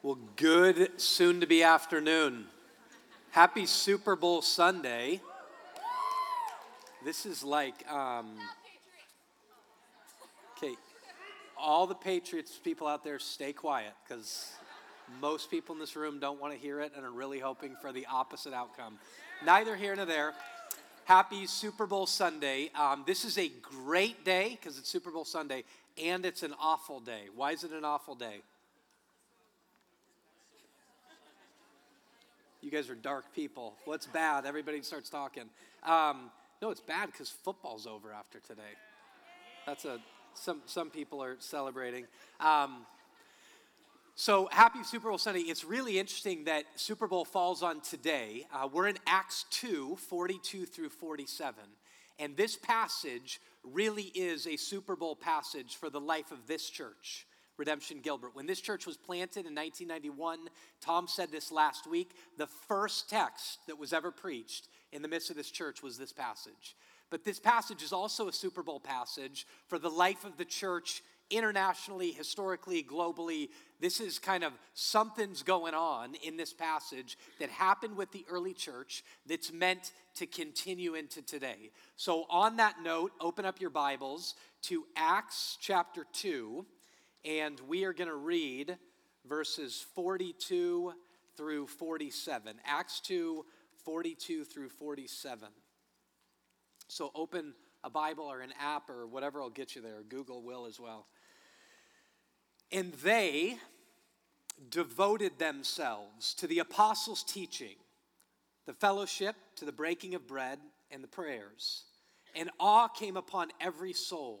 Well, good soon to be afternoon. Happy Super Bowl Sunday. This is like, um, okay, all the Patriots people out there, stay quiet because most people in this room don't want to hear it and are really hoping for the opposite outcome. Neither here nor there. Happy Super Bowl Sunday. Um, this is a great day because it's Super Bowl Sunday, and it's an awful day. Why is it an awful day? You guys are dark people. What's bad? Everybody starts talking. Um, no, it's bad because football's over after today. That's a some some people are celebrating. Um, so happy Super Bowl Sunday. It's really interesting that Super Bowl falls on today. Uh, we're in Acts 2, 42 through 47. And this passage really is a Super Bowl passage for the life of this church. Redemption Gilbert. When this church was planted in 1991, Tom said this last week, the first text that was ever preached in the midst of this church was this passage. But this passage is also a Super Bowl passage for the life of the church internationally, historically, globally. This is kind of something's going on in this passage that happened with the early church that's meant to continue into today. So, on that note, open up your Bibles to Acts chapter 2 and we are going to read verses 42 through 47. Acts 2, 42 through 47. So open a Bible or an app or whatever will get you there. Google will as well. And they devoted themselves to the apostles' teaching, the fellowship, to the breaking of bread, and the prayers. And awe came upon every soul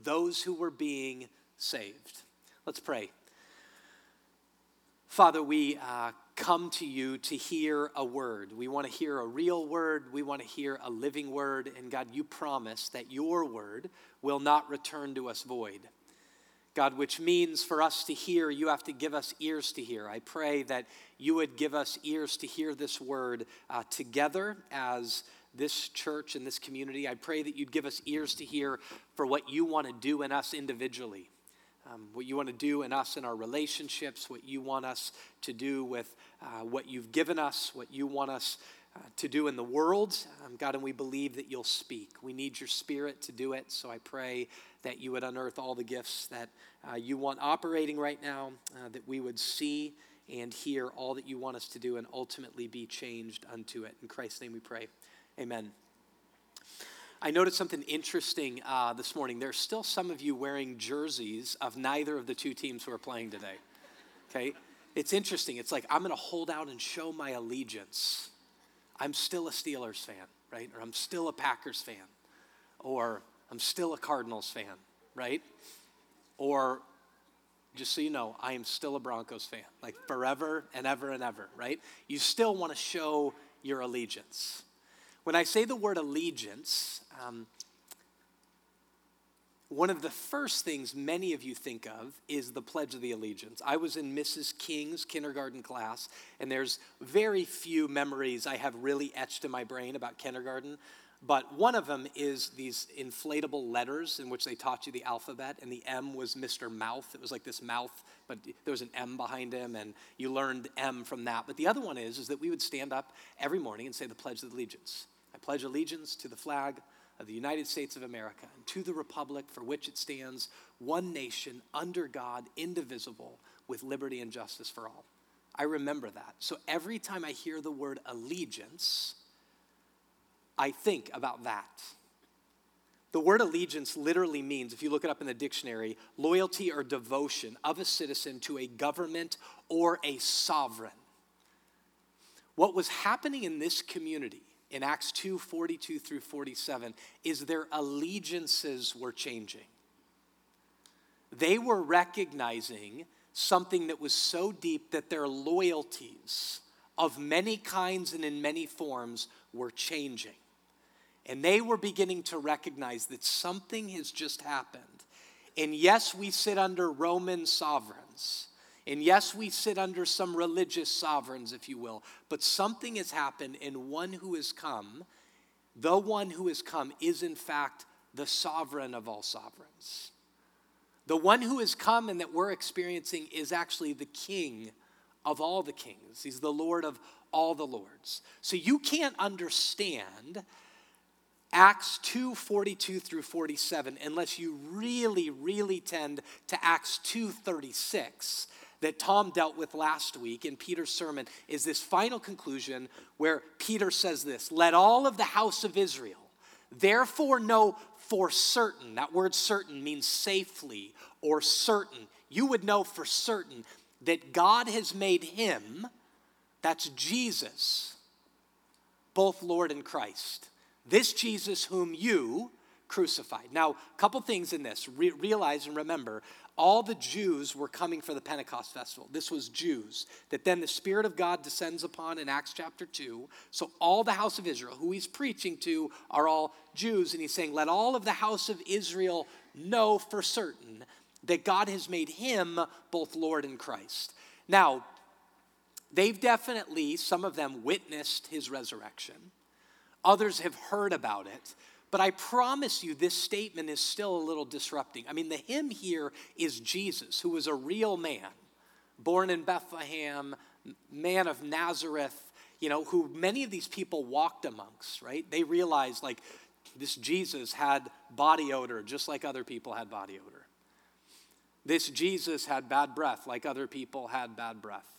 those who were being saved. Let's pray. Father, we uh, come to you to hear a word. We want to hear a real word. We want to hear a living word. And God, you promise that your word will not return to us void. God, which means for us to hear, you have to give us ears to hear. I pray that you would give us ears to hear this word uh, together as this church and this community. I pray that you'd give us ears to hear for what you want to do in us individually, um, what you want to do in us in our relationships, what you want us to do with uh, what you've given us, what you want us uh, to do in the world. Um, God, and we believe that you'll speak. We need your spirit to do it. So I pray that you would unearth all the gifts that uh, you want operating right now, uh, that we would see and hear all that you want us to do and ultimately be changed unto it. In Christ's name we pray. Amen. I noticed something interesting uh, this morning. There's still some of you wearing jerseys of neither of the two teams who are playing today. Okay? It's interesting. It's like I'm going to hold out and show my allegiance. I'm still a Steelers fan, right? Or I'm still a Packers fan. Or I'm still a Cardinals fan, right? Or just so you know, I am still a Broncos fan, like forever and ever and ever, right? You still want to show your allegiance. When I say the word allegiance, um, one of the first things many of you think of is the Pledge of the Allegiance. I was in Mrs. King's kindergarten class, and there's very few memories I have really etched in my brain about kindergarten. But one of them is these inflatable letters in which they taught you the alphabet, and the M was Mr. Mouth. It was like this mouth, but there was an M behind him, and you learned M from that. But the other one is, is that we would stand up every morning and say the Pledge of Allegiance. I pledge allegiance to the flag of the United States of America and to the republic for which it stands, one nation, under God, indivisible, with liberty and justice for all. I remember that. So every time I hear the word allegiance, I think about that. The word allegiance literally means, if you look it up in the dictionary, loyalty or devotion of a citizen to a government or a sovereign. What was happening in this community in Acts 2 42 through 47 is their allegiances were changing. They were recognizing something that was so deep that their loyalties of many kinds and in many forms were changing. And they were beginning to recognize that something has just happened. And yes, we sit under Roman sovereigns. And yes, we sit under some religious sovereigns, if you will. But something has happened, and one who has come, the one who has come, is in fact the sovereign of all sovereigns. The one who has come and that we're experiencing is actually the king of all the kings. He's the Lord of all the lords. So you can't understand Acts 2 42 through 47 unless you really, really tend to Acts 2 36 that Tom dealt with last week in Peter's sermon is this final conclusion where Peter says this Let all of the house of Israel therefore know for certain, that word certain means safely or certain. You would know for certain that God has made him, that's Jesus, both Lord and Christ. This Jesus whom you crucified. Now, a couple things in this. Re- realize and remember, all the Jews were coming for the Pentecost festival. This was Jews that then the Spirit of God descends upon in Acts chapter 2. So, all the house of Israel, who he's preaching to, are all Jews. And he's saying, Let all of the house of Israel know for certain that God has made him both Lord and Christ. Now, they've definitely, some of them, witnessed his resurrection, others have heard about it. But I promise you, this statement is still a little disrupting. I mean, the hymn here is Jesus, who was a real man, born in Bethlehem, man of Nazareth, you know, who many of these people walked amongst, right? They realized, like, this Jesus had body odor just like other people had body odor. This Jesus had bad breath like other people had bad breath.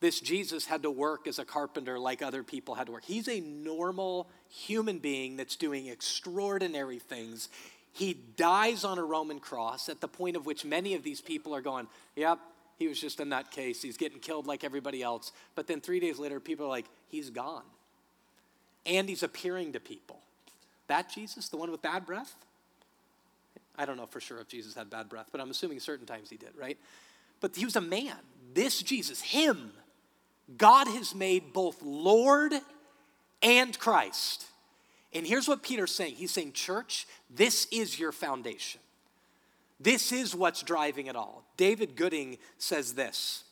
This Jesus had to work as a carpenter like other people had to work. He's a normal human being that's doing extraordinary things. He dies on a Roman cross at the point of which many of these people are going, Yep, he was just a nutcase. He's getting killed like everybody else. But then three days later, people are like, He's gone. And he's appearing to people. That Jesus, the one with bad breath? I don't know for sure if Jesus had bad breath, but I'm assuming certain times he did, right? But he was a man. This Jesus, him, God has made both Lord and Christ. And here's what Peter's saying He's saying, Church, this is your foundation. This is what's driving it all. David Gooding says this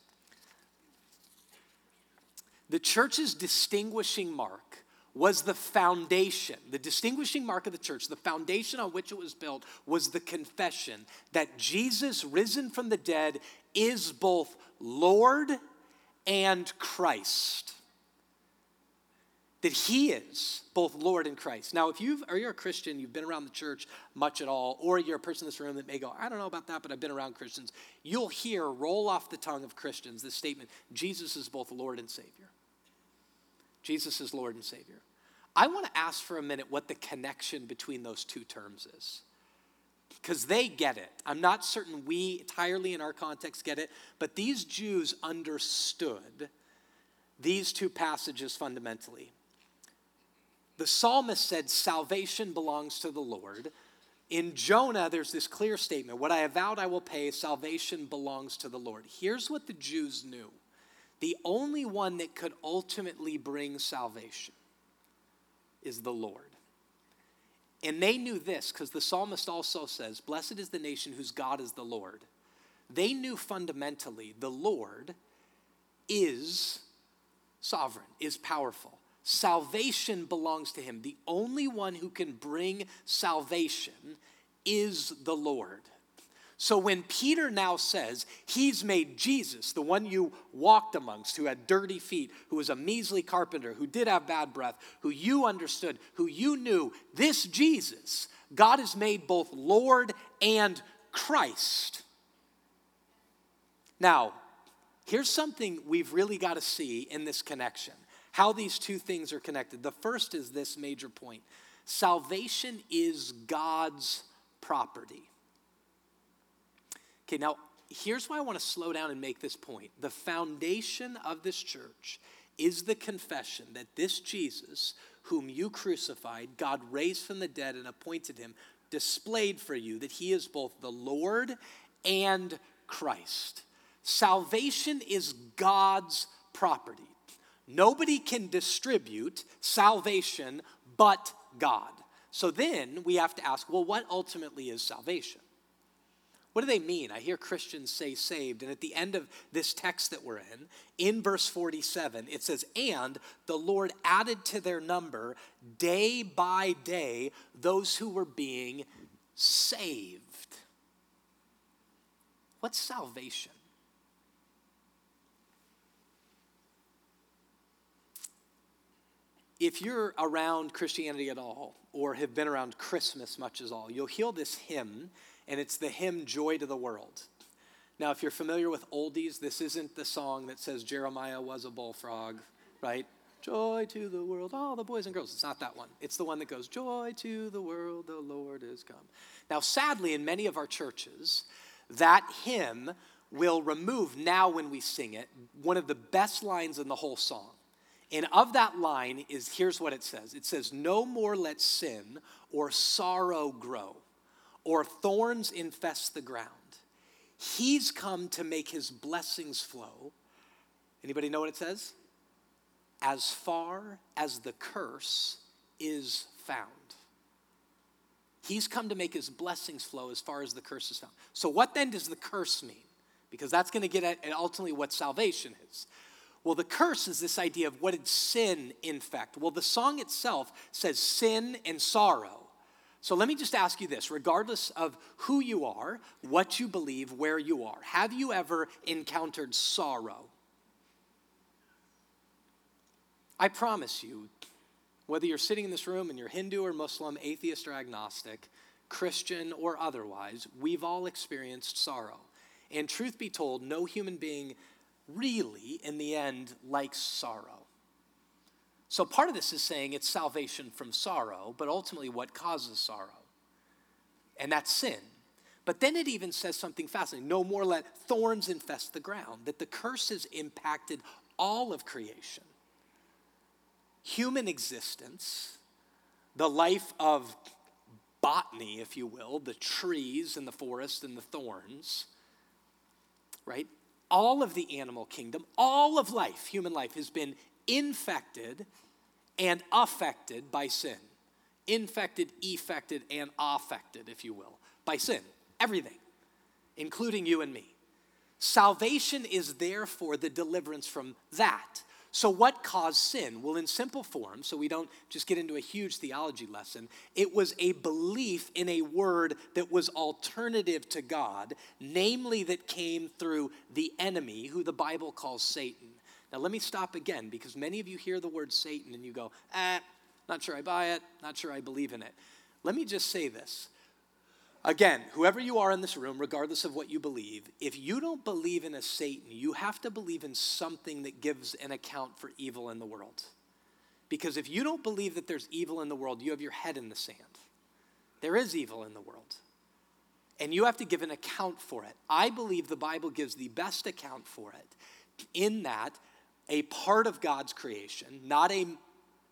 The church's distinguishing mark was the foundation, the distinguishing mark of the church, the foundation on which it was built was the confession that Jesus, risen from the dead, is both Lord and Christ. That he is both Lord and Christ. Now, if you are you're a Christian, you've been around the church much at all, or you're a person in this room that may go, I don't know about that, but I've been around Christians, you'll hear roll off the tongue of Christians this statement Jesus is both Lord and Savior. Jesus is Lord and Savior. I want to ask for a minute what the connection between those two terms is. Because they get it. I'm not certain we entirely in our context get it, but these Jews understood these two passages fundamentally. The psalmist said, Salvation belongs to the Lord. In Jonah, there's this clear statement What I have vowed, I will pay. Salvation belongs to the Lord. Here's what the Jews knew the only one that could ultimately bring salvation is the Lord. And they knew this because the psalmist also says, Blessed is the nation whose God is the Lord. They knew fundamentally the Lord is sovereign, is powerful. Salvation belongs to him. The only one who can bring salvation is the Lord. So when Peter now says he's made Jesus, the one you walked amongst, who had dirty feet, who was a measly carpenter, who did have bad breath, who you understood, who you knew, this Jesus, God has made both Lord and Christ. Now, here's something we've really got to see in this connection how these two things are connected. The first is this major point salvation is God's property. Okay, now here's why I want to slow down and make this point. The foundation of this church is the confession that this Jesus, whom you crucified, God raised from the dead and appointed him, displayed for you that he is both the Lord and Christ. Salvation is God's property. Nobody can distribute salvation but God. So then we have to ask well, what ultimately is salvation? What do they mean? I hear Christians say saved, and at the end of this text that we're in, in verse 47, it says, And the Lord added to their number day by day those who were being saved. What's salvation? If you're around Christianity at all, or have been around Christmas much as all, you'll hear this hymn, and it's the hymn Joy to the World. Now, if you're familiar with oldies, this isn't the song that says Jeremiah was a bullfrog, right? Joy to the world, all the boys and girls. It's not that one. It's the one that goes, Joy to the world, the Lord is come. Now, sadly, in many of our churches, that hymn will remove, now when we sing it, one of the best lines in the whole song. And of that line is here's what it says it says, No more let sin or sorrow grow, or thorns infest the ground. He's come to make his blessings flow. Anybody know what it says? As far as the curse is found. He's come to make his blessings flow as far as the curse is found. So, what then does the curse mean? Because that's going to get at ultimately what salvation is. Well, the curse is this idea of what did sin infect? Well, the song itself says sin and sorrow. So let me just ask you this regardless of who you are, what you believe, where you are, have you ever encountered sorrow? I promise you, whether you're sitting in this room and you're Hindu or Muslim, atheist or agnostic, Christian or otherwise, we've all experienced sorrow. And truth be told, no human being really, in the end, likes sorrow. So part of this is saying it's salvation from sorrow, but ultimately what causes sorrow? And that's sin. But then it even says something fascinating no more let thorns infest the ground, that the curse has impacted all of creation. Human existence, the life of botany, if you will, the trees and the forest and the thorns, right? All of the animal kingdom, all of life, human life, has been infected and affected by sin. Infected, effected, and affected, if you will, by sin. Everything, including you and me. Salvation is therefore the deliverance from that. So, what caused sin? Well, in simple form, so we don't just get into a huge theology lesson, it was a belief in a word that was alternative to God, namely that came through the enemy, who the Bible calls Satan. Now, let me stop again because many of you hear the word Satan and you go, ah, not sure I buy it, not sure I believe in it. Let me just say this Again, whoever you are in this room, regardless of what you believe, if you don't believe in a Satan, you have to believe in something that gives an account for evil in the world. Because if you don't believe that there's evil in the world, you have your head in the sand. There is evil in the world. And you have to give an account for it. I believe the Bible gives the best account for it in that a part of God's creation, not a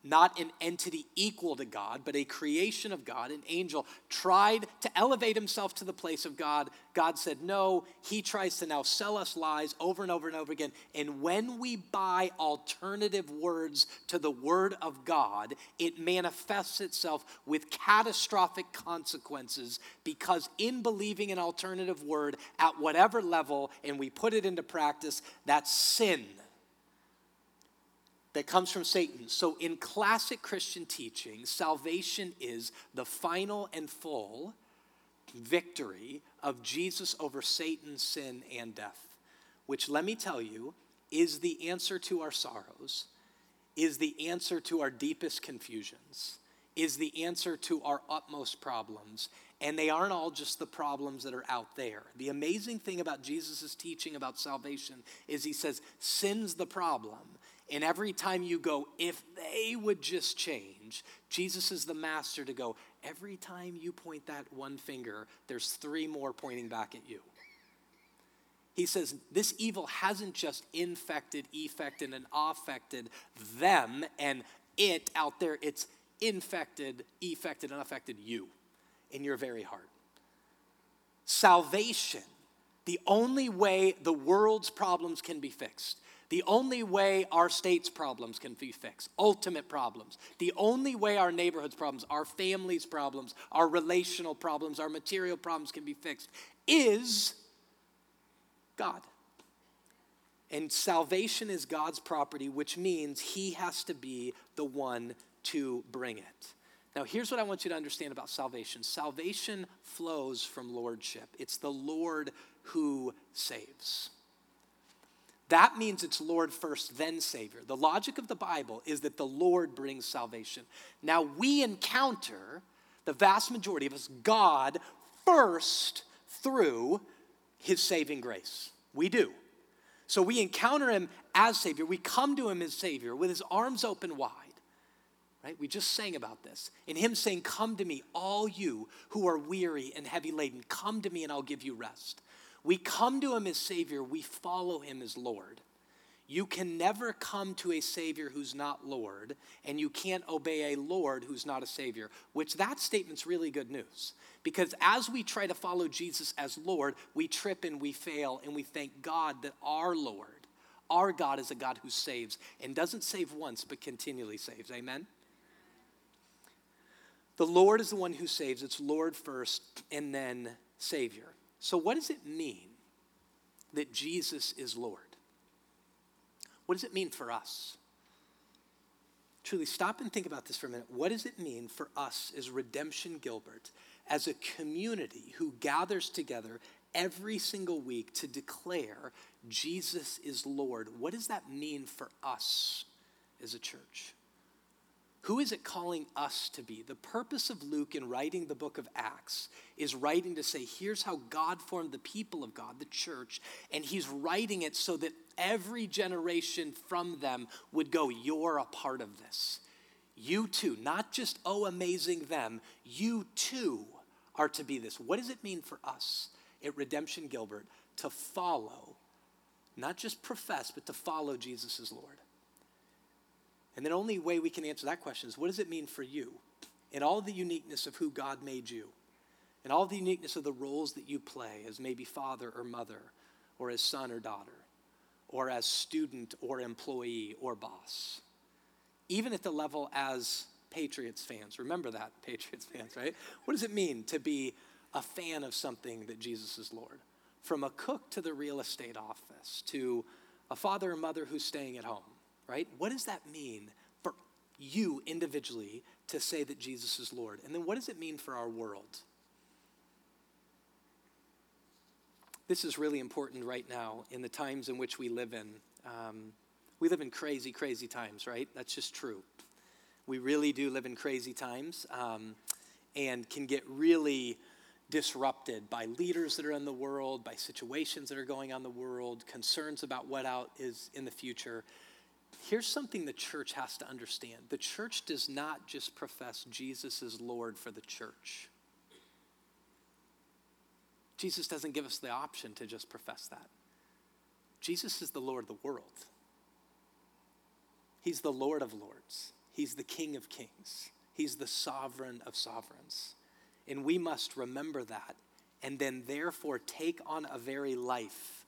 not an entity equal to God, but a creation of God, an angel, tried to elevate himself to the place of God. God said, No, he tries to now sell us lies over and over and over again. And when we buy alternative words to the word of God, it manifests itself with catastrophic consequences because in believing an alternative word at whatever level and we put it into practice, that's sin that comes from Satan. So, in classic Christian teaching, salvation is the final and full victory of Jesus over Satan, sin, and death, which, let me tell you, is the answer to our sorrows, is the answer to our deepest confusions, is the answer to our utmost problems. And they aren't all just the problems that are out there. The amazing thing about Jesus' teaching about salvation is he says, sin's the problem and every time you go, if they would just change, Jesus is the master to go, every time you point that one finger, there's three more pointing back at you. He says, this evil hasn't just infected, effected, and affected them and it out there, it's infected, effected, and affected you in your very heart. Salvation The only way the world's problems can be fixed, the only way our state's problems can be fixed, ultimate problems, the only way our neighborhood's problems, our family's problems, our relational problems, our material problems can be fixed is God. And salvation is God's property, which means He has to be the one to bring it. Now, here's what I want you to understand about salvation salvation flows from lordship, it's the Lord who saves. That means it's Lord first, then Savior. The logic of the Bible is that the Lord brings salvation. Now, we encounter, the vast majority of us, God first through His saving grace. We do. So we encounter him as Savior. We come to him as Savior with his arms open wide. Right? We just sang about this. And him saying, Come to me, all you who are weary and heavy laden. Come to me and I'll give you rest. We come to him as Savior. We follow him as Lord. You can never come to a Savior who's not Lord, and you can't obey a Lord who's not a Savior, which that statement's really good news. Because as we try to follow Jesus as Lord, we trip and we fail, and we thank God that our Lord, our God, is a God who saves and doesn't save once, but continually saves. Amen? The Lord is the one who saves. It's Lord first and then Savior. So, what does it mean that Jesus is Lord? What does it mean for us? Truly, stop and think about this for a minute. What does it mean for us as Redemption Gilbert, as a community who gathers together every single week to declare Jesus is Lord? What does that mean for us as a church? Who is it calling us to be? The purpose of Luke in writing the book of Acts is writing to say, here's how God formed the people of God, the church, and he's writing it so that every generation from them would go, You're a part of this. You too, not just, oh, amazing them, you too are to be this. What does it mean for us at Redemption Gilbert to follow, not just profess, but to follow Jesus as Lord? And the only way we can answer that question is what does it mean for you in all the uniqueness of who God made you, and all the uniqueness of the roles that you play as maybe father or mother, or as son or daughter, or as student or employee or boss? Even at the level as Patriots fans. Remember that, Patriots fans, right? What does it mean to be a fan of something that Jesus is Lord? From a cook to the real estate office, to a father or mother who's staying at home right? What does that mean for you individually to say that Jesus is Lord? And then what does it mean for our world? This is really important right now in the times in which we live in. Um, we live in crazy, crazy times, right? That's just true. We really do live in crazy times um, and can get really disrupted by leaders that are in the world, by situations that are going on in the world, concerns about what out is in the future here's something the church has to understand the church does not just profess Jesus as Lord for the church. Jesus doesn't give us the option to just profess that. Jesus is the Lord of the world. He's the Lord of lords. He's the King of kings. He's the sovereign of sovereigns. And we must remember that and then, therefore, take on a very life,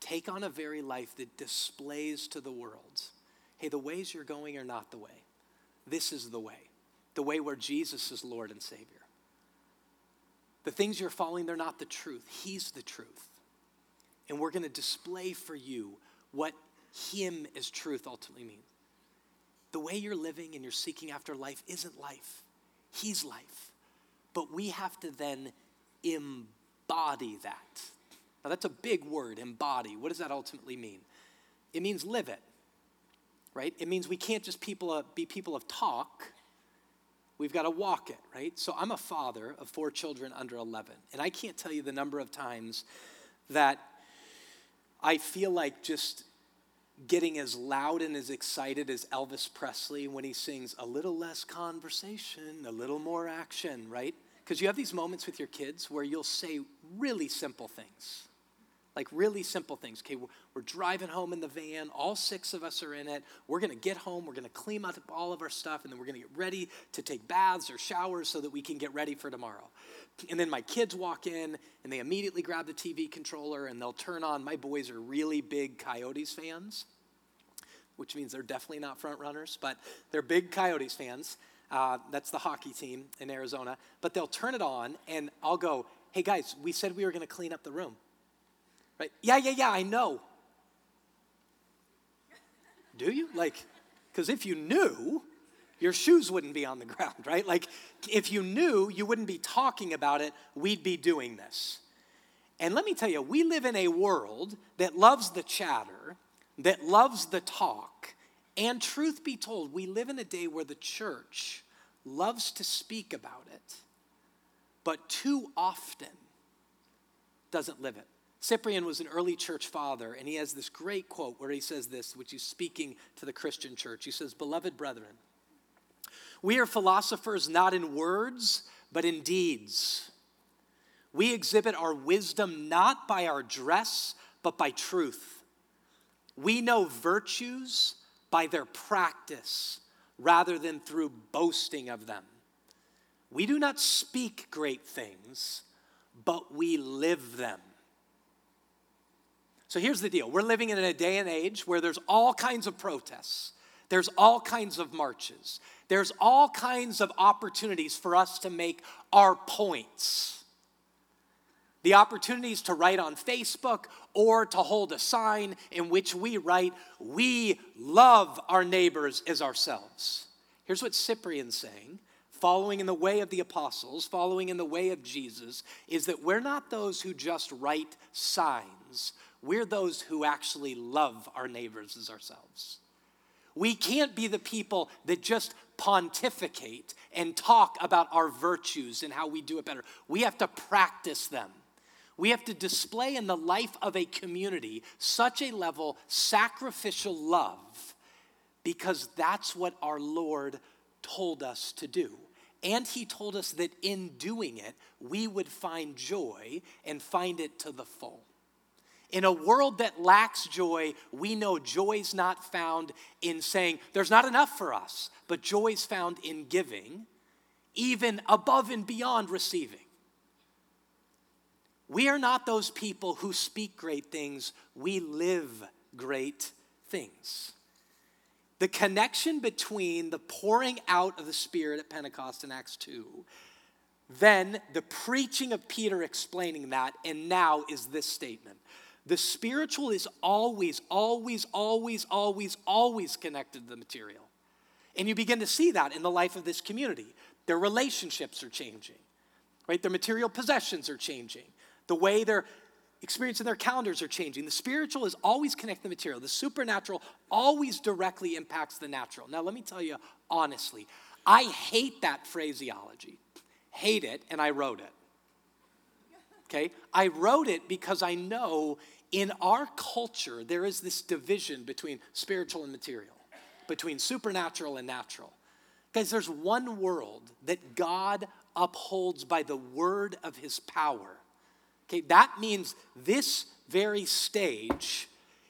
take on a very life that displays to the world hey, the ways you're going are not the way. This is the way, the way where Jesus is Lord and Savior. The things you're following, they're not the truth. He's the truth. And we're going to display for you what Him as truth ultimately means. The way you're living and you're seeking after life isn't life, He's life. But we have to then embody that. Now, that's a big word, embody. What does that ultimately mean? It means live it right? It means we can't just people, uh, be people of talk. We've got to walk it, right? So I'm a father of four children under 11, and I can't tell you the number of times that I feel like just getting as loud and as excited as Elvis Presley when he sings a little less conversation, a little more action, right? Because you have these moments with your kids where you'll say really simple things Like really simple things. Okay, we're, we're driving home in the van. All six of us are in it. We're going to get home. We're going to clean up all of our stuff, and then we're going to get ready to take baths or showers so that we can get ready for tomorrow. And then my kids walk in, and they immediately grab the TV controller, and they'll turn on. My boys are really big Coyotes fans, which means they're definitely not front runners, but they're big Coyotes fans. Uh, that's the hockey team in Arizona. But they'll turn it on, and I'll go, hey guys, we said we were going to clean up the room. Right? Yeah, yeah, yeah, I know. Do you? Like, because if you knew, your shoes wouldn't be on the ground, right? Like, if you knew, you wouldn't be talking about it, we'd be doing this. And let me tell you, we live in a world that loves the chatter, that loves the talk, and truth be told, we live in a day where the church loves to speak about it, but too often doesn't live it. Cyprian was an early church father, and he has this great quote where he says this, which he's speaking to the Christian church. He says, Beloved brethren, we are philosophers not in words, but in deeds. We exhibit our wisdom not by our dress, but by truth. We know virtues by their practice rather than through boasting of them. We do not speak great things, but we live them. So here's the deal. We're living in a day and age where there's all kinds of protests, there's all kinds of marches, there's all kinds of opportunities for us to make our points. The opportunities to write on Facebook or to hold a sign in which we write, We love our neighbors as ourselves. Here's what Cyprian's saying. Following in the way of the apostles, following in the way of Jesus, is that we're not those who just write signs, we're those who actually love our neighbors as ourselves. We can't be the people that just pontificate and talk about our virtues and how we do it better. We have to practice them. We have to display in the life of a community such a level sacrificial love because that's what our Lord told us to do. And he told us that in doing it, we would find joy and find it to the full. In a world that lacks joy, we know joy is not found in saying, there's not enough for us, but joy is found in giving, even above and beyond receiving. We are not those people who speak great things, we live great things. The connection between the pouring out of the Spirit at Pentecost in Acts 2, then the preaching of Peter explaining that, and now is this statement. The spiritual is always, always, always, always, always connected to the material. And you begin to see that in the life of this community. Their relationships are changing, right? Their material possessions are changing. The way they're experiencing their calendars are changing. The spiritual is always connected to the material. The supernatural always directly impacts the natural. Now, let me tell you honestly, I hate that phraseology. Hate it, and I wrote it. Okay? I wrote it because I know in our culture there is this division between spiritual and material, between supernatural and natural. Guys, there's one world that God upholds by the word of his power Okay, that means this very stage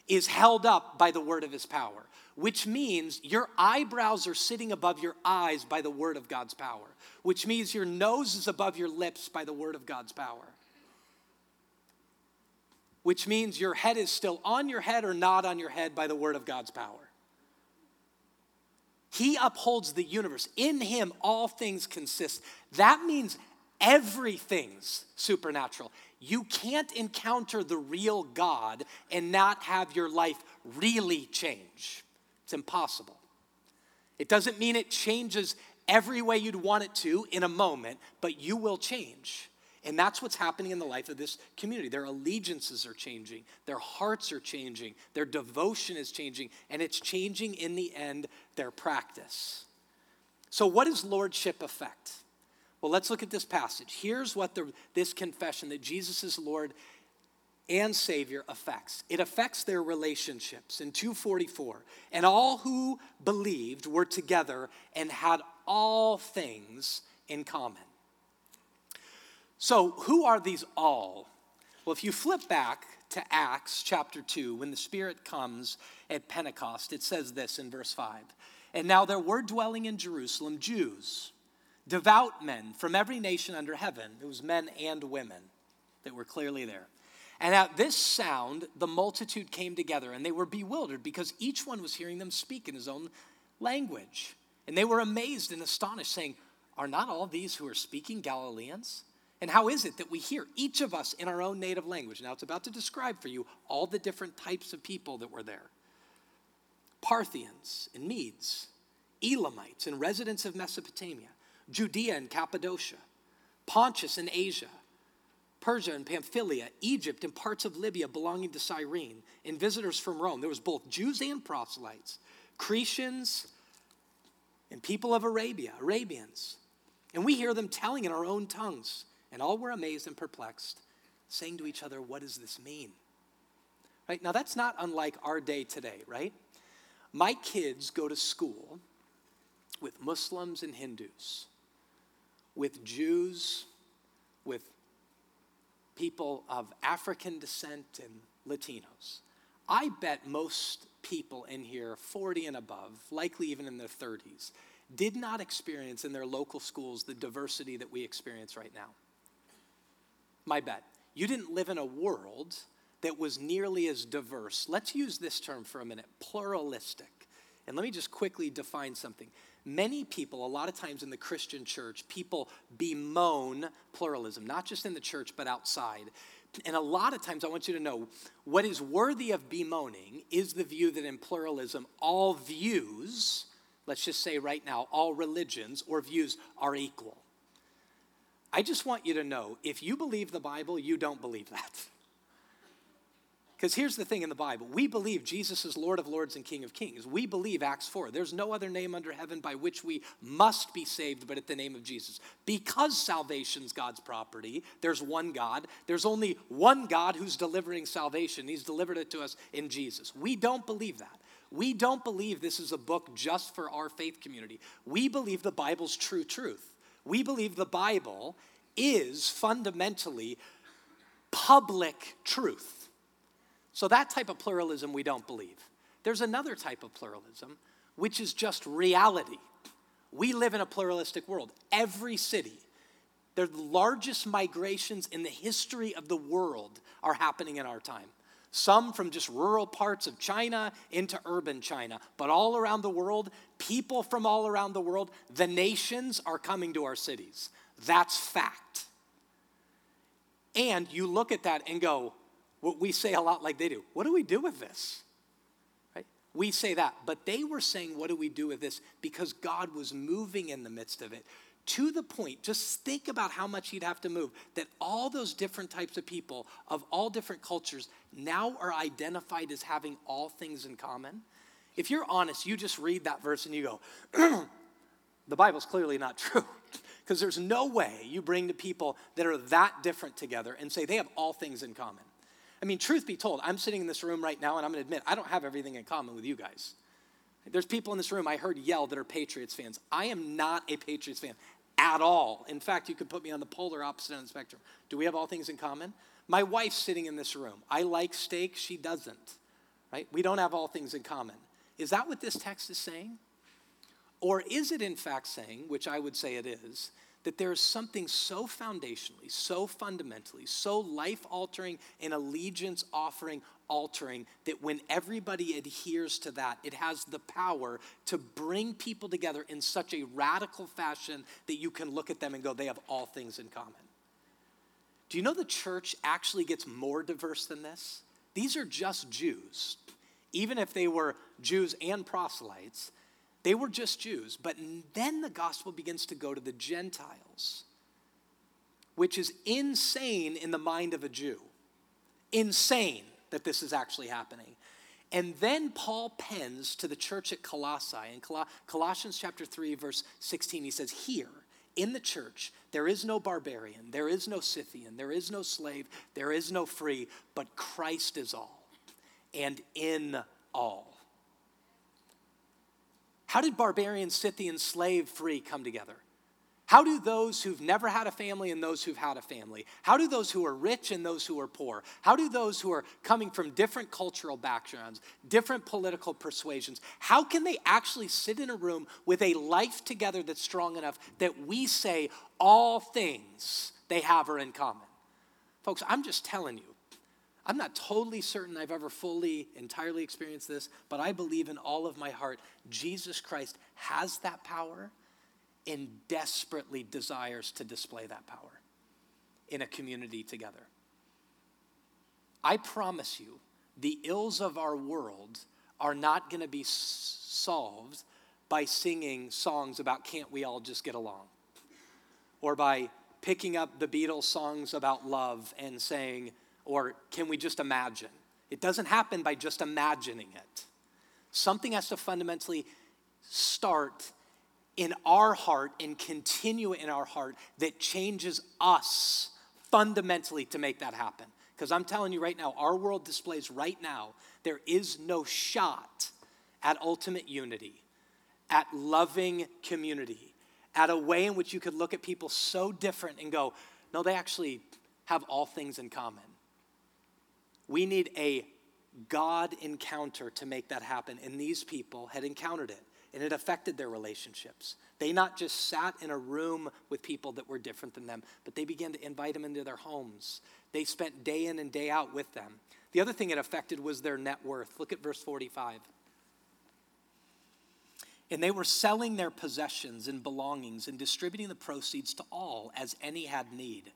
is held up by the word of his power, which means your eyebrows are sitting above your eyes by the word of God's power, which means your nose is above your lips by the word of God's power. Which means your head is still on your head or not on your head by the word of God's power. He upholds the universe. In him, all things consist. That means everything's supernatural. You can't encounter the real God and not have your life really change. It's impossible. It doesn't mean it changes every way you'd want it to in a moment, but you will change. And that's what's happening in the life of this community. Their allegiances are changing, their hearts are changing, their devotion is changing, and it's changing in the end their practice. So, what does lordship affect? Well, let's look at this passage. Here's what the, this confession that Jesus is Lord and Savior affects it affects their relationships. In 244, and all who believed were together and had all things in common. So, who are these all? Well, if you flip back to Acts chapter 2, when the Spirit comes at Pentecost, it says this in verse 5 And now there were dwelling in Jerusalem Jews, devout men from every nation under heaven. It was men and women that were clearly there. And at this sound, the multitude came together, and they were bewildered because each one was hearing them speak in his own language. And they were amazed and astonished, saying, Are not all these who are speaking Galileans? And how is it that we hear each of us in our own native language? Now, it's about to describe for you all the different types of people that were there Parthians and Medes, Elamites and residents of Mesopotamia, Judea and Cappadocia, Pontus and Asia Phrygia and Pamphylia, Egypt, and parts of Libya belonging to Cyrene, and visitors from Rome. There was both Jews and proselytes, Cretians and people of Arabia, Arabians. And we hear them telling in our own tongues. And all were amazed and perplexed, saying to each other, What does this mean? Right? Now, that's not unlike our day today, right? My kids go to school with Muslims and Hindus, with Jews, with people of African descent and Latinos. I bet most people in here, 40 and above, likely even in their 30s, did not experience in their local schools the diversity that we experience right now. My bet. You didn't live in a world that was nearly as diverse. Let's use this term for a minute pluralistic. And let me just quickly define something. Many people, a lot of times in the Christian church, people bemoan pluralism, not just in the church, but outside. And a lot of times, I want you to know what is worthy of bemoaning is the view that in pluralism, all views, let's just say right now, all religions or views are equal. I just want you to know if you believe the Bible, you don't believe that. Because here's the thing in the Bible we believe Jesus is Lord of Lords and King of Kings. We believe Acts 4. There's no other name under heaven by which we must be saved but at the name of Jesus. Because salvation's God's property, there's one God. There's only one God who's delivering salvation. He's delivered it to us in Jesus. We don't believe that. We don't believe this is a book just for our faith community. We believe the Bible's true truth. We believe the Bible is fundamentally public truth. So, that type of pluralism we don't believe. There's another type of pluralism, which is just reality. We live in a pluralistic world. Every city, the largest migrations in the history of the world are happening in our time. Some from just rural parts of China into urban China, but all around the world, people from all around the world, the nations are coming to our cities. That's fact. And you look at that and go, what we say a lot like they do. What do we do with this? Right? We say that, but they were saying, What do we do with this? Because God was moving in the midst of it to the point, just think about how much he'd have to move, that all those different types of people of all different cultures now are identified as having all things in common. If you're honest, you just read that verse and you go, the Bible's clearly not true. Because there's no way you bring the people that are that different together and say they have all things in common. I mean, truth be told, I'm sitting in this room right now and I'm gonna admit, I don't have everything in common with you guys. There's people in this room I heard yell that are Patriots fans. I am not a Patriots fan at all. In fact, you could put me on the polar opposite end of the spectrum. Do we have all things in common? My wife's sitting in this room. I like steak, she doesn't. Right? We don't have all things in common. Is that what this text is saying? Or is it in fact saying, which I would say it is, that there is something so foundationally, so fundamentally, so life altering and allegiance offering altering that when everybody adheres to that, it has the power to bring people together in such a radical fashion that you can look at them and go, they have all things in common. Do you know the church actually gets more diverse than this? These are just Jews. Even if they were Jews and proselytes, they were just Jews, but then the gospel begins to go to the Gentiles, which is insane in the mind of a Jew. Insane that this is actually happening. And then Paul pens to the church at Colossae. In Colossians chapter 3, verse 16, he says, Here, in the church, there is no barbarian, there is no Scythian, there is no slave, there is no free, but Christ is all, and in all. How did barbarian, Scythian, slave, free come together? How do those who've never had a family and those who've had a family? How do those who are rich and those who are poor? How do those who are coming from different cultural backgrounds, different political persuasions, how can they actually sit in a room with a life together that's strong enough that we say all things they have are in common? Folks, I'm just telling you, I'm not totally certain I've ever fully, entirely experienced this, but I believe in all of my heart Jesus Christ has that power and desperately desires to display that power in a community together. I promise you, the ills of our world are not going to be solved by singing songs about can't we all just get along? Or by picking up the Beatles songs about love and saying, or can we just imagine? It doesn't happen by just imagining it. Something has to fundamentally start in our heart and continue in our heart that changes us fundamentally to make that happen. Because I'm telling you right now, our world displays right now, there is no shot at ultimate unity, at loving community, at a way in which you could look at people so different and go, no, they actually have all things in common. We need a God encounter to make that happen. And these people had encountered it and it affected their relationships. They not just sat in a room with people that were different than them, but they began to invite them into their homes. They spent day in and day out with them. The other thing it affected was their net worth. Look at verse 45. And they were selling their possessions and belongings and distributing the proceeds to all as any had need.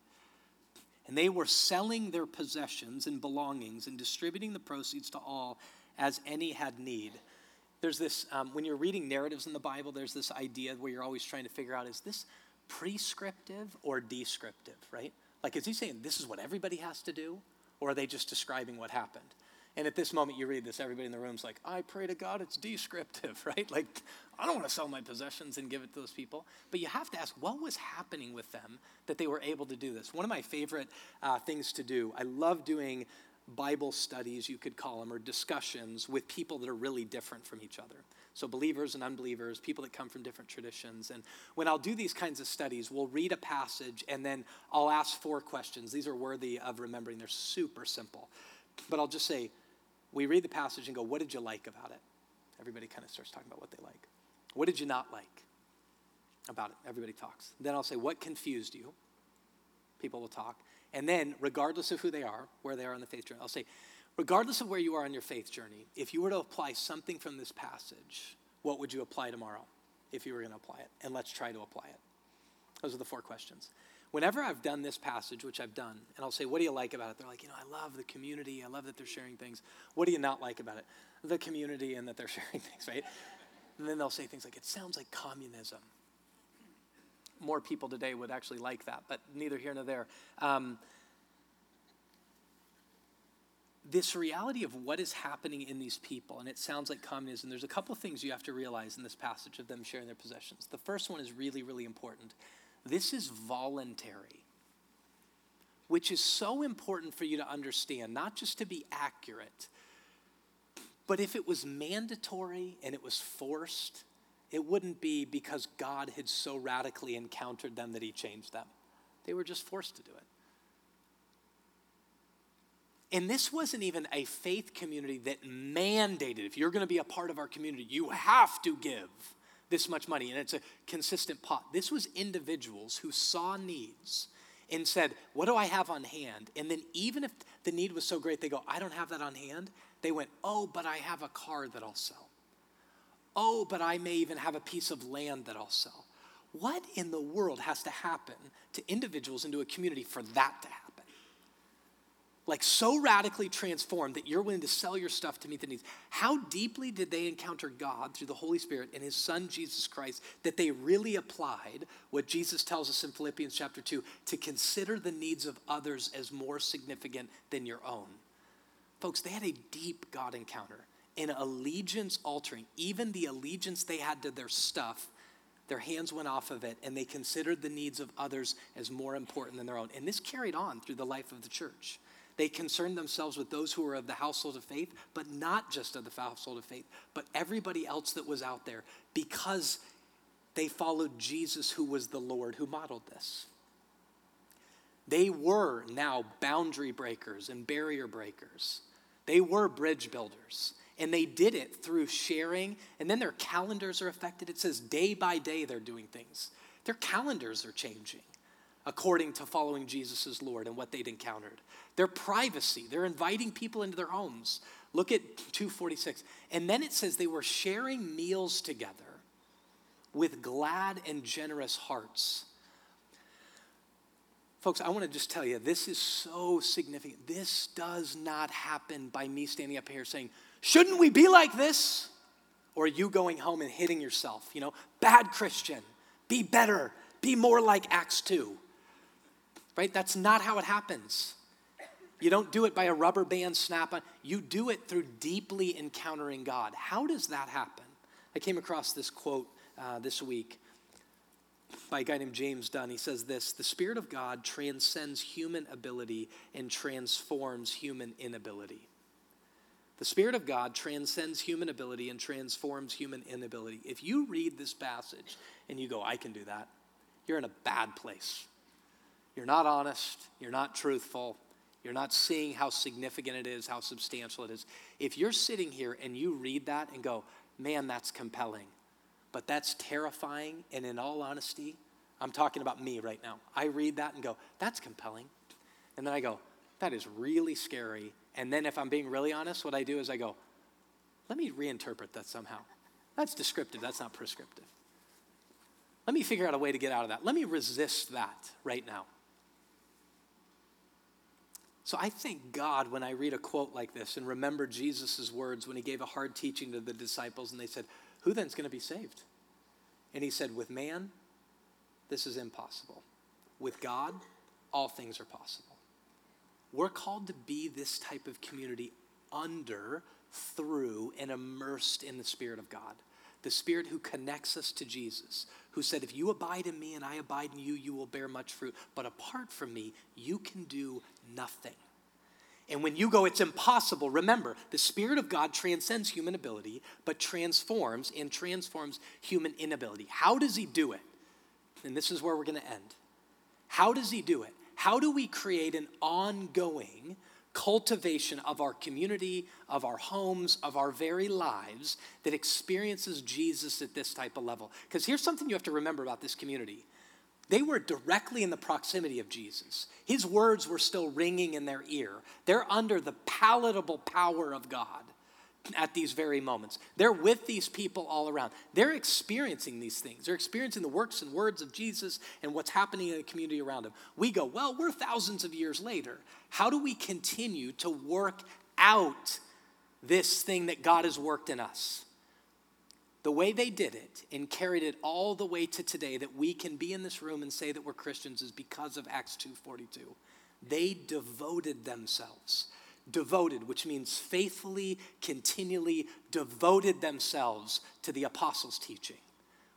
And they were selling their possessions and belongings and distributing the proceeds to all as any had need there's this, um, when you're reading narratives in the Bible, there's this idea where you're always trying to figure out is this prescriptive or descriptive, right? Like, is he saying this is what everybody has to do? Or are they just describing what happened? And at this moment, you read this, everybody in the room's like, I pray to God it's descriptive, right? Like, I don't want to sell my possessions and give it to those people. But you have to ask, what was happening with them that they were able to do this? One of my favorite uh, things to do, I love doing Bible studies, you could call them, or discussions with people that are really different from each other. So, believers and unbelievers, people that come from different traditions. And when I'll do these kinds of studies, we'll read a passage and then I'll ask four questions. These are worthy of remembering, they're super simple. But I'll just say, we read the passage and go, What did you like about it? Everybody kind of starts talking about what they like. What did you not like about it? Everybody talks. Then I'll say, What confused you? People will talk. And then, regardless of who they are, where they are on the faith journey, I'll say, regardless of where you are on your faith journey, if you were to apply something from this passage, what would you apply tomorrow if you were going to apply it? And let's try to apply it. Those are the four questions. Whenever I've done this passage, which I've done, and I'll say, What do you like about it? They're like, You know, I love the community. I love that they're sharing things. What do you not like about it? The community and that they're sharing things, right? And then they'll say things like, It sounds like communism more people today would actually like that, but neither here nor there. Um, this reality of what is happening in these people, and it sounds like communism, there's a couple things you have to realize in this passage of them sharing their possessions. The first one is really, really important. This is voluntary, which is so important for you to understand, not just to be accurate, but if it was mandatory and it was forced, it wouldn't be because God had so radically encountered them that he changed them. They were just forced to do it. And this wasn't even a faith community that mandated if you're going to be a part of our community, you have to give this much money. And it's a consistent pot. This was individuals who saw needs and said, What do I have on hand? And then, even if the need was so great, they go, I don't have that on hand. They went, Oh, but I have a car that I'll sell. Oh, but I may even have a piece of land that I'll sell. What in the world has to happen to individuals into a community for that to happen? Like so radically transformed that you're willing to sell your stuff to meet the needs. How deeply did they encounter God through the Holy Spirit and His Son Jesus Christ that they really applied what Jesus tells us in Philippians chapter 2 to consider the needs of others as more significant than your own? Folks, they had a deep God encounter in allegiance altering, even the allegiance they had to their stuff, their hands went off of it and they considered the needs of others as more important than their own. And this carried on through the life of the church. They concerned themselves with those who were of the household of faith, but not just of the household of faith, but everybody else that was out there because they followed Jesus, who was the Lord, who modeled this. They were now boundary breakers and barrier breakers. They were bridge builders. And they did it through sharing. And then their calendars are affected. It says day by day they're doing things. Their calendars are changing according to following Jesus as Lord and what they'd encountered. Their privacy, they're inviting people into their homes. Look at 246. And then it says they were sharing meals together with glad and generous hearts. Folks, I want to just tell you, this is so significant. This does not happen by me standing up here saying, shouldn't we be like this? Or are you going home and hitting yourself, you know, bad Christian, be better, be more like Acts 2. Right? That's not how it happens. You don't do it by a rubber band snap on. You do it through deeply encountering God. How does that happen? I came across this quote uh, this week by a guy named James Dunn. He says this The Spirit of God transcends human ability and transforms human inability. The Spirit of God transcends human ability and transforms human inability. If you read this passage and you go, I can do that, you're in a bad place. You're not honest, you're not truthful, you're not seeing how significant it is, how substantial it is. If you're sitting here and you read that and go, man, that's compelling, but that's terrifying, and in all honesty, I'm talking about me right now. I read that and go, that's compelling. And then I go, that is really scary and then, if I'm being really honest, what I do is I go, let me reinterpret that somehow. That's descriptive, that's not prescriptive. Let me figure out a way to get out of that. Let me resist that right now. So I thank God when I read a quote like this and remember Jesus' words when he gave a hard teaching to the disciples and they said, Who then is going to be saved? And he said, With man, this is impossible. With God, all things are possible. We're called to be this type of community under, through, and immersed in the Spirit of God. The Spirit who connects us to Jesus, who said, If you abide in me and I abide in you, you will bear much fruit. But apart from me, you can do nothing. And when you go, it's impossible. Remember, the Spirit of God transcends human ability, but transforms and transforms human inability. How does He do it? And this is where we're going to end. How does He do it? How do we create an ongoing cultivation of our community, of our homes, of our very lives that experiences Jesus at this type of level? Because here's something you have to remember about this community. They were directly in the proximity of Jesus. His words were still ringing in their ear. They're under the palatable power of God at these very moments. They're with these people all around. They're experiencing these things. They're experiencing the works and words of Jesus and what's happening in the community around them. We go, well, we're thousands of years later. How do we continue to work out this thing that God has worked in us? The way they did it and carried it all the way to today that we can be in this room and say that we're Christians is because of Acts 2:42. They devoted themselves devoted, which means faithfully, continually devoted themselves to the apostles' teaching,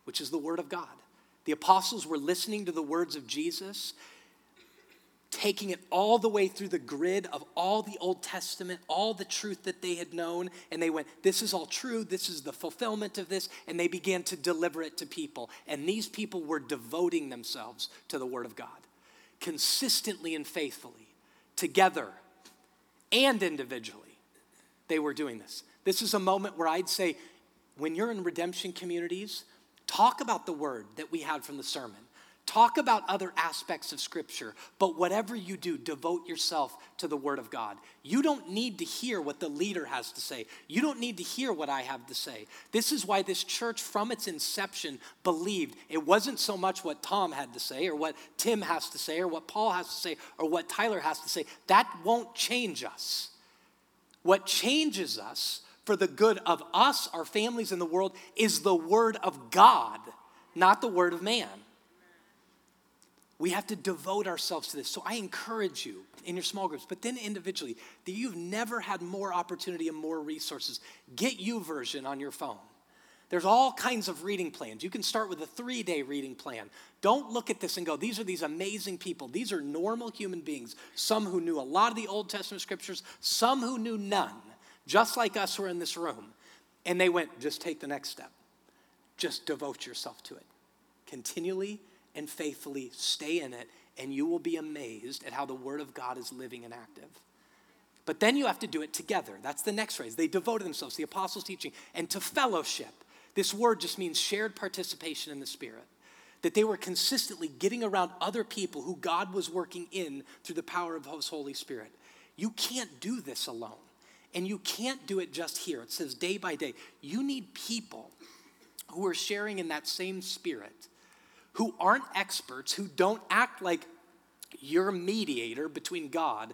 which is the Word of God. The apostles were listening to the words of Jesus, taking it all the way through the grid of all the Old Testament, all the truth that they had known, and they went, This is all true, this is the fulfillment of this, and they began to deliver it to people. And these people were devoting themselves to the Word of God, consistently and faithfully, together and individually. They were doing this. This is a moment where I'd say, when you're in redemption communities, talk about the word that we had from the sermon. Talk about other aspects of Scripture, but whatever you do, devote yourself to the Word of God. You don't need to hear what the leader has to say. You don't need to hear what I have to say. This is why this church, from its inception, believed it wasn't so much what Tom had to say, or what Tim has to say, or what Paul has to say, or what Tyler has to say. That won't change us. What changes us for the good of us, our families, and the world is the Word of God, not the Word of man. We have to devote ourselves to this. So I encourage you in your small groups, but then individually, that you've never had more opportunity and more resources. Get YouVersion on your phone. There's all kinds of reading plans. You can start with a three day reading plan. Don't look at this and go, these are these amazing people. These are normal human beings, some who knew a lot of the Old Testament scriptures, some who knew none, just like us who are in this room. And they went, just take the next step. Just devote yourself to it. Continually and faithfully stay in it, and you will be amazed at how the Word of God is living and active. But then you have to do it together. That's the next phrase. They devoted themselves to the apostles' teaching and to fellowship. This word just means shared participation in the Spirit. That they were consistently getting around other people who God was working in through the power of His Holy Spirit. You can't do this alone. And you can't do it just here. It says day by day. You need people who are sharing in that same spirit, who aren't experts, who don't act like your mediator between God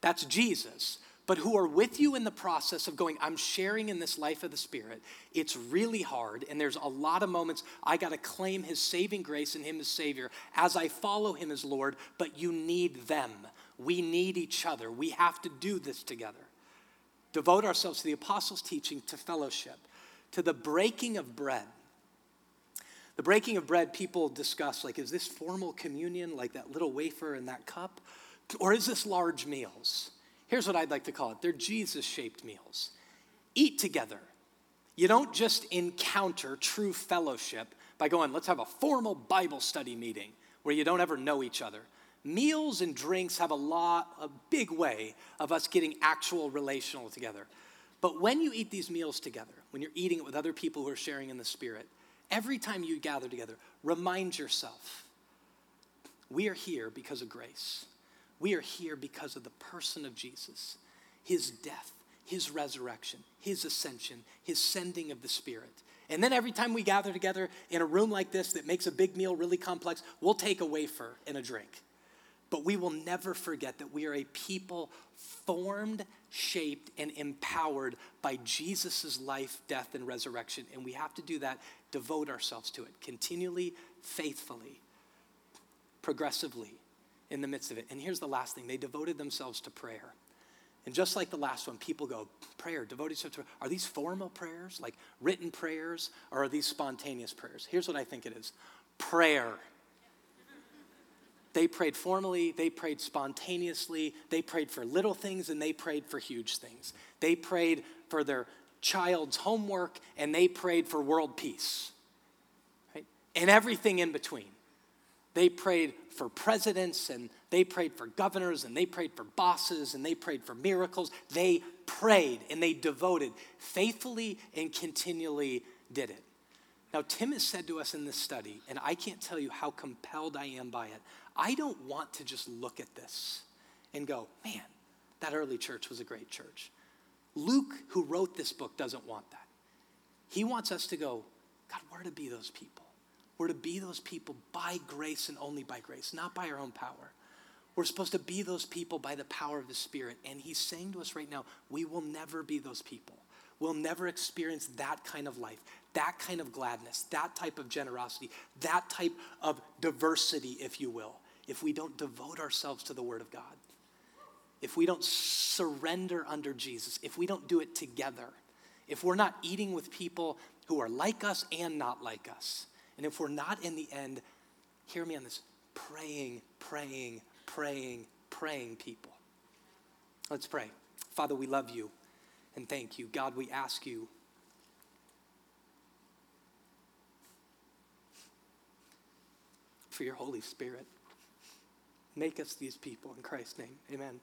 that's Jesus. But who are with you in the process of going, I'm sharing in this life of the Spirit. It's really hard, and there's a lot of moments I got to claim His saving grace and Him as Savior as I follow Him as Lord, but you need them. We need each other. We have to do this together. Devote ourselves to the apostles' teaching, to fellowship, to the breaking of bread. The breaking of bread, people discuss like, is this formal communion, like that little wafer and that cup? Or is this large meals? Here's what I'd like to call it they're Jesus shaped meals. Eat together. You don't just encounter true fellowship by going, let's have a formal Bible study meeting where you don't ever know each other. Meals and drinks have a lot, a big way of us getting actual relational together. But when you eat these meals together, when you're eating it with other people who are sharing in the Spirit, every time you gather together, remind yourself we are here because of grace. We are here because of the person of Jesus, his death, his resurrection, his ascension, his sending of the Spirit. And then every time we gather together in a room like this that makes a big meal really complex, we'll take a wafer and a drink. But we will never forget that we are a people formed, shaped, and empowered by Jesus' life, death, and resurrection. And we have to do that, devote ourselves to it continually, faithfully, progressively, in the midst of it. And here's the last thing they devoted themselves to prayer. And just like the last one, people go, prayer, devoted to prayer. Are these formal prayers, like written prayers, or are these spontaneous prayers? Here's what I think it is prayer. They prayed formally, they prayed spontaneously, they prayed for little things, and they prayed for huge things. They prayed for their child's homework, and they prayed for world peace. Right? And everything in between. They prayed for presidents and they prayed for governors and they prayed for bosses and they prayed for miracles. They prayed and they devoted faithfully and continually did it. Now, Tim has said to us in this study, and I can't tell you how compelled I am by it. I don't want to just look at this and go, man, that early church was a great church. Luke, who wrote this book, doesn't want that. He wants us to go, God, we're to be those people? We're to be those people by grace and only by grace, not by our own power. We're supposed to be those people by the power of the Spirit. And He's saying to us right now, we will never be those people. We'll never experience that kind of life, that kind of gladness, that type of generosity, that type of diversity, if you will, if we don't devote ourselves to the Word of God. If we don't surrender under Jesus, if we don't do it together, if we're not eating with people who are like us and not like us, and if we're not in the end, hear me on this praying, praying, praying, praying people. Let's pray. Father, we love you and thank you. God, we ask you. For your Holy Spirit. Make us these people in Christ's name. Amen.